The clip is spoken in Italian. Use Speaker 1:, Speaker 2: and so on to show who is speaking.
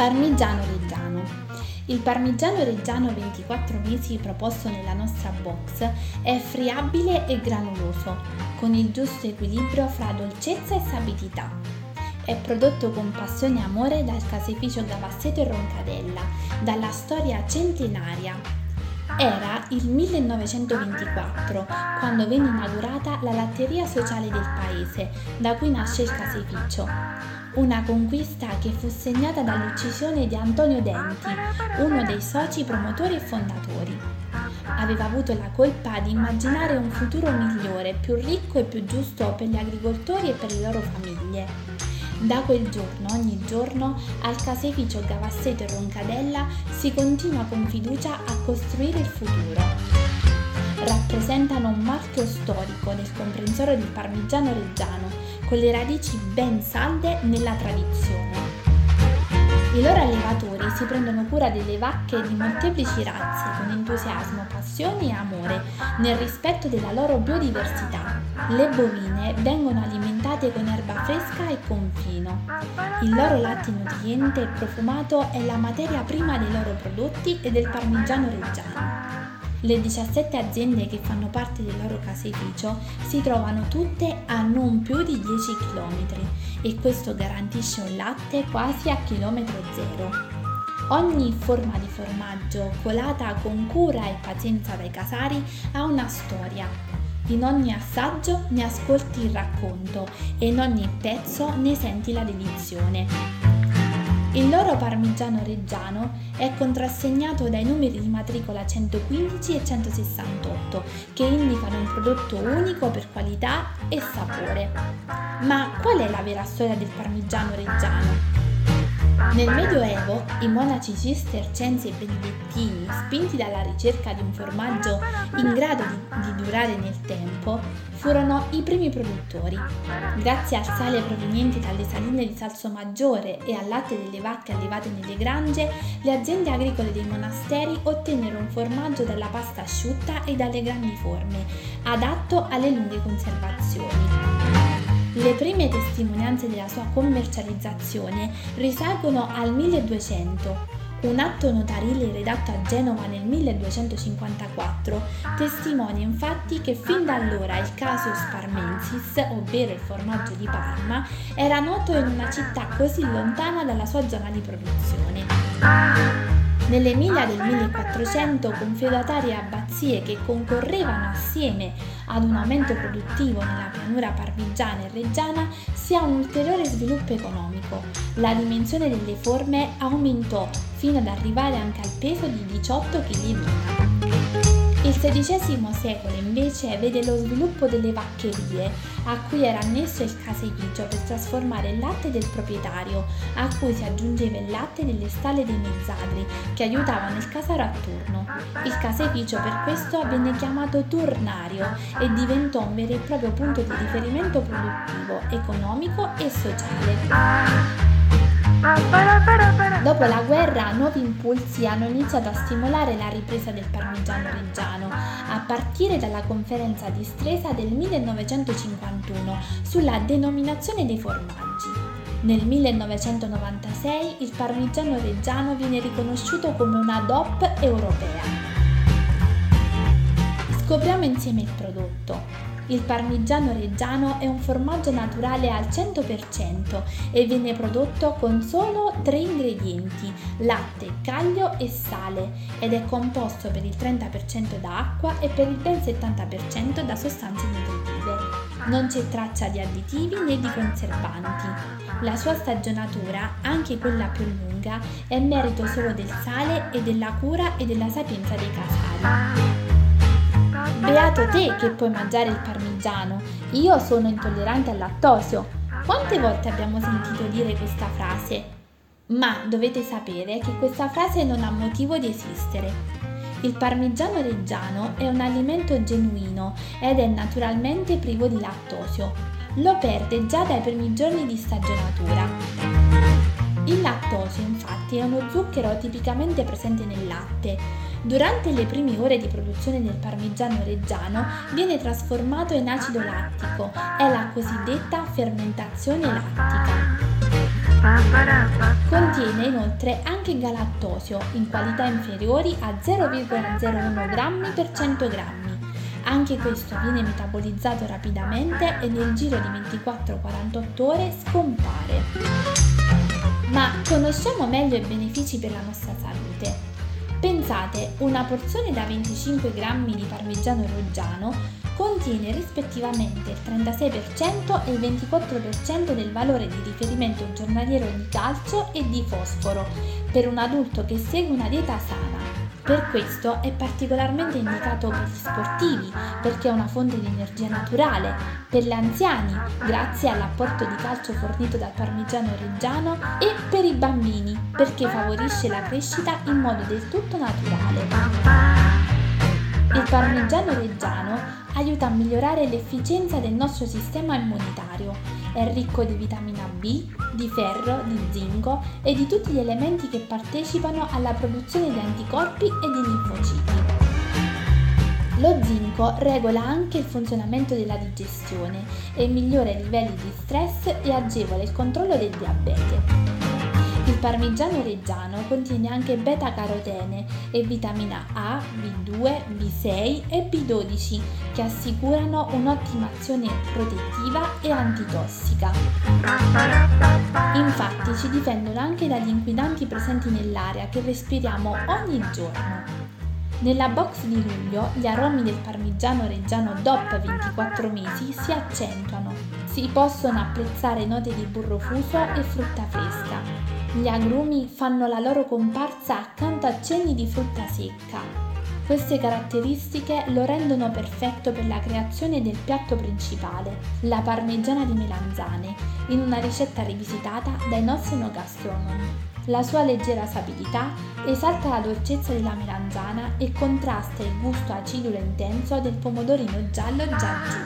Speaker 1: Parmigiano Reggiano. Il parmigiano reggiano 24 mesi proposto nella nostra box è friabile e granuloso, con il giusto equilibrio fra dolcezza e sapidità. È prodotto con passione e amore dal caseificio Gavasseto e Roncadella, dalla storia centenaria. Era il 1924 quando venne inaugurata la latteria sociale del paese, da cui nasce il caseificio una conquista che fu segnata dall'uccisione di Antonio Denti, uno dei soci promotori e fondatori. Aveva avuto la colpa di immaginare un futuro migliore, più ricco e più giusto per gli agricoltori e per le loro famiglie. Da quel giorno, ogni giorno, al caseificio Gavasseto e Roncadella si continua con fiducia a costruire il futuro rappresentano un marchio storico del comprensorio del parmigiano reggiano con le radici ben salde nella tradizione. I loro allevatori si prendono cura delle vacche di molteplici razze con entusiasmo, passione e amore, nel rispetto della loro biodiversità. Le bovine vengono alimentate con erba fresca e con fino. Il loro latte nutriente e profumato è la materia prima dei loro prodotti e del parmigiano reggiano. Le 17 aziende che fanno parte del loro caseificio si trovano tutte a non più di 10 km e questo garantisce un latte quasi a chilometro zero. Ogni forma di formaggio colata con cura e pazienza dai casari ha una storia. In ogni assaggio ne ascolti il racconto e in ogni pezzo ne senti la dedizione. Il loro parmigiano reggiano è contrassegnato dai numeri di matricola 115 e 168 che indicano un prodotto unico per qualità e sapore. Ma qual è la vera storia del parmigiano reggiano? Nel Medioevo i monaci cistercensi e benedettini, spinti dalla ricerca di un formaggio in grado di, di, durare nel tempo, furono i primi produttori. Grazie al sale proveniente dalle saline di Salsomaggiore e al latte delle vacche allevate nelle grange, le aziende agricole dei monasteri ottennero un formaggio dalla pasta asciutta e dalle grandi forme, adatto alle lunghe conservazioni. Le prime testimonianze della sua commercializzazione risalgono al 1200. Un atto notarile redatto a Genova nel 1254 testimonia infatti che fin da allora il Casius Parmensis, ovvero il formaggio di Parma, era noto in una città così lontana dalla sua zona di produzione. Nell'Emilia del 1400 confeudatarie e abbazie che concorrevano assieme ad un aumento produttivo nella pianura parmigiana e reggiana si ha un ulteriore sviluppo economico. La dimensione delle forme aumentò fino ad arrivare anche al peso di 18 kg l'una. Il XVI secolo invece vede lo sviluppo delle vaccherie, a cui era annesso il caseificio per trasformare il latte del proprietario, a cui si aggiungeva il latte delle stalle dei mezzadri, che aiutavano il casaro a turno. Il caseificio per questo venne chiamato turnario e diventò un vero e proprio punto di riferimento produttivo, economico e sociale. Dopo la guerra nuovi impulsi hanno iniziato a stimolare la ripresa del parmigiano reggiano, a partire dalla conferenza di Stresa del 1951 sulla denominazione dei formaggi. Nel 1996 il parmigiano reggiano viene riconosciuto come una DOP europea. Scopriamo insieme il prodotto. Il parmigiano reggiano è un formaggio naturale al 100% e viene prodotto con solo tre ingredienti, latte, caglio e sale, ed è composto per il 30% da acqua e per il ben 70% da sostanze nutritive. Non c'è traccia di additivi né di conservanti. La sua stagionatura, anche quella più lunga, è merito solo del sale e della cura e della sapienza dei casali. Beato te che puoi mangiare il parmigiano, io sono intollerante al lattosio. Quante volte abbiamo sentito dire questa frase? Ma dovete sapere che questa frase non ha motivo di esistere. Il parmigiano reggiano è un alimento genuino ed è naturalmente privo di lattosio. Lo perde già dai primi giorni di stagionatura. Il lattosio infatti è uno zucchero tipicamente presente nel latte Durante le prime ore di produzione del parmigiano reggiano viene trasformato in acido lattico, è la cosiddetta fermentazione lattica. Contiene inoltre anche galattosio in qualità inferiori a 0,01 grammi per 100 grammi. Anche questo viene metabolizzato rapidamente e nel giro di 24-48 ore scompare. Conosciamo meglio i benefici per la nostra salute. Pensate, una porzione da 25 grammi di parmigiano reggiano contiene rispettivamente il 36% e il 24% del valore di riferimento giornaliero di calcio e di fosforo per un adulto che segue una dieta sana. Per questo è particolarmente indicato per gli sportivi perché è una fonte di energia naturale, per gli anziani grazie all'apporto di calcio fornito dal parmigiano reggiano e per i bambini perché favorisce la crescita in modo del tutto naturale. Il parmigiano reggiano aiuta a migliorare l'efficienza del nostro sistema immunitario. È ricco di vitamina B, di ferro, di zinco e di tutti gli elementi che partecipano alla produzione di anticorpi e di linfociti. Lo zinco regola anche il funzionamento della digestione e migliora i livelli di stress e agevola il controllo del diabete. Parmigiano reggiano contiene anche beta-carotene e vitamina A, B2, B6 e B12 che assicurano un'ottima azione protettiva e antitossica. Infatti ci difendono anche dagli inquinanti presenti nell'aria che respiriamo ogni giorno. Nella box di luglio gli aromi del parmigiano reggiano DOP 24 mesi si accentuano. Si possono apprezzare note di burro fuso e frutta fresca, gli agrumi fanno la loro comparsa accanto a cenni di frutta secca. Queste caratteristiche lo rendono perfetto per la creazione del piatto principale, la parmigiana di melanzane, in una ricetta rivisitata dai nostri enogastronomi. La sua leggera sapidità esalta la dolcezza della melanzana e contrasta il gusto acidulo e intenso del pomodorino giallo già giù.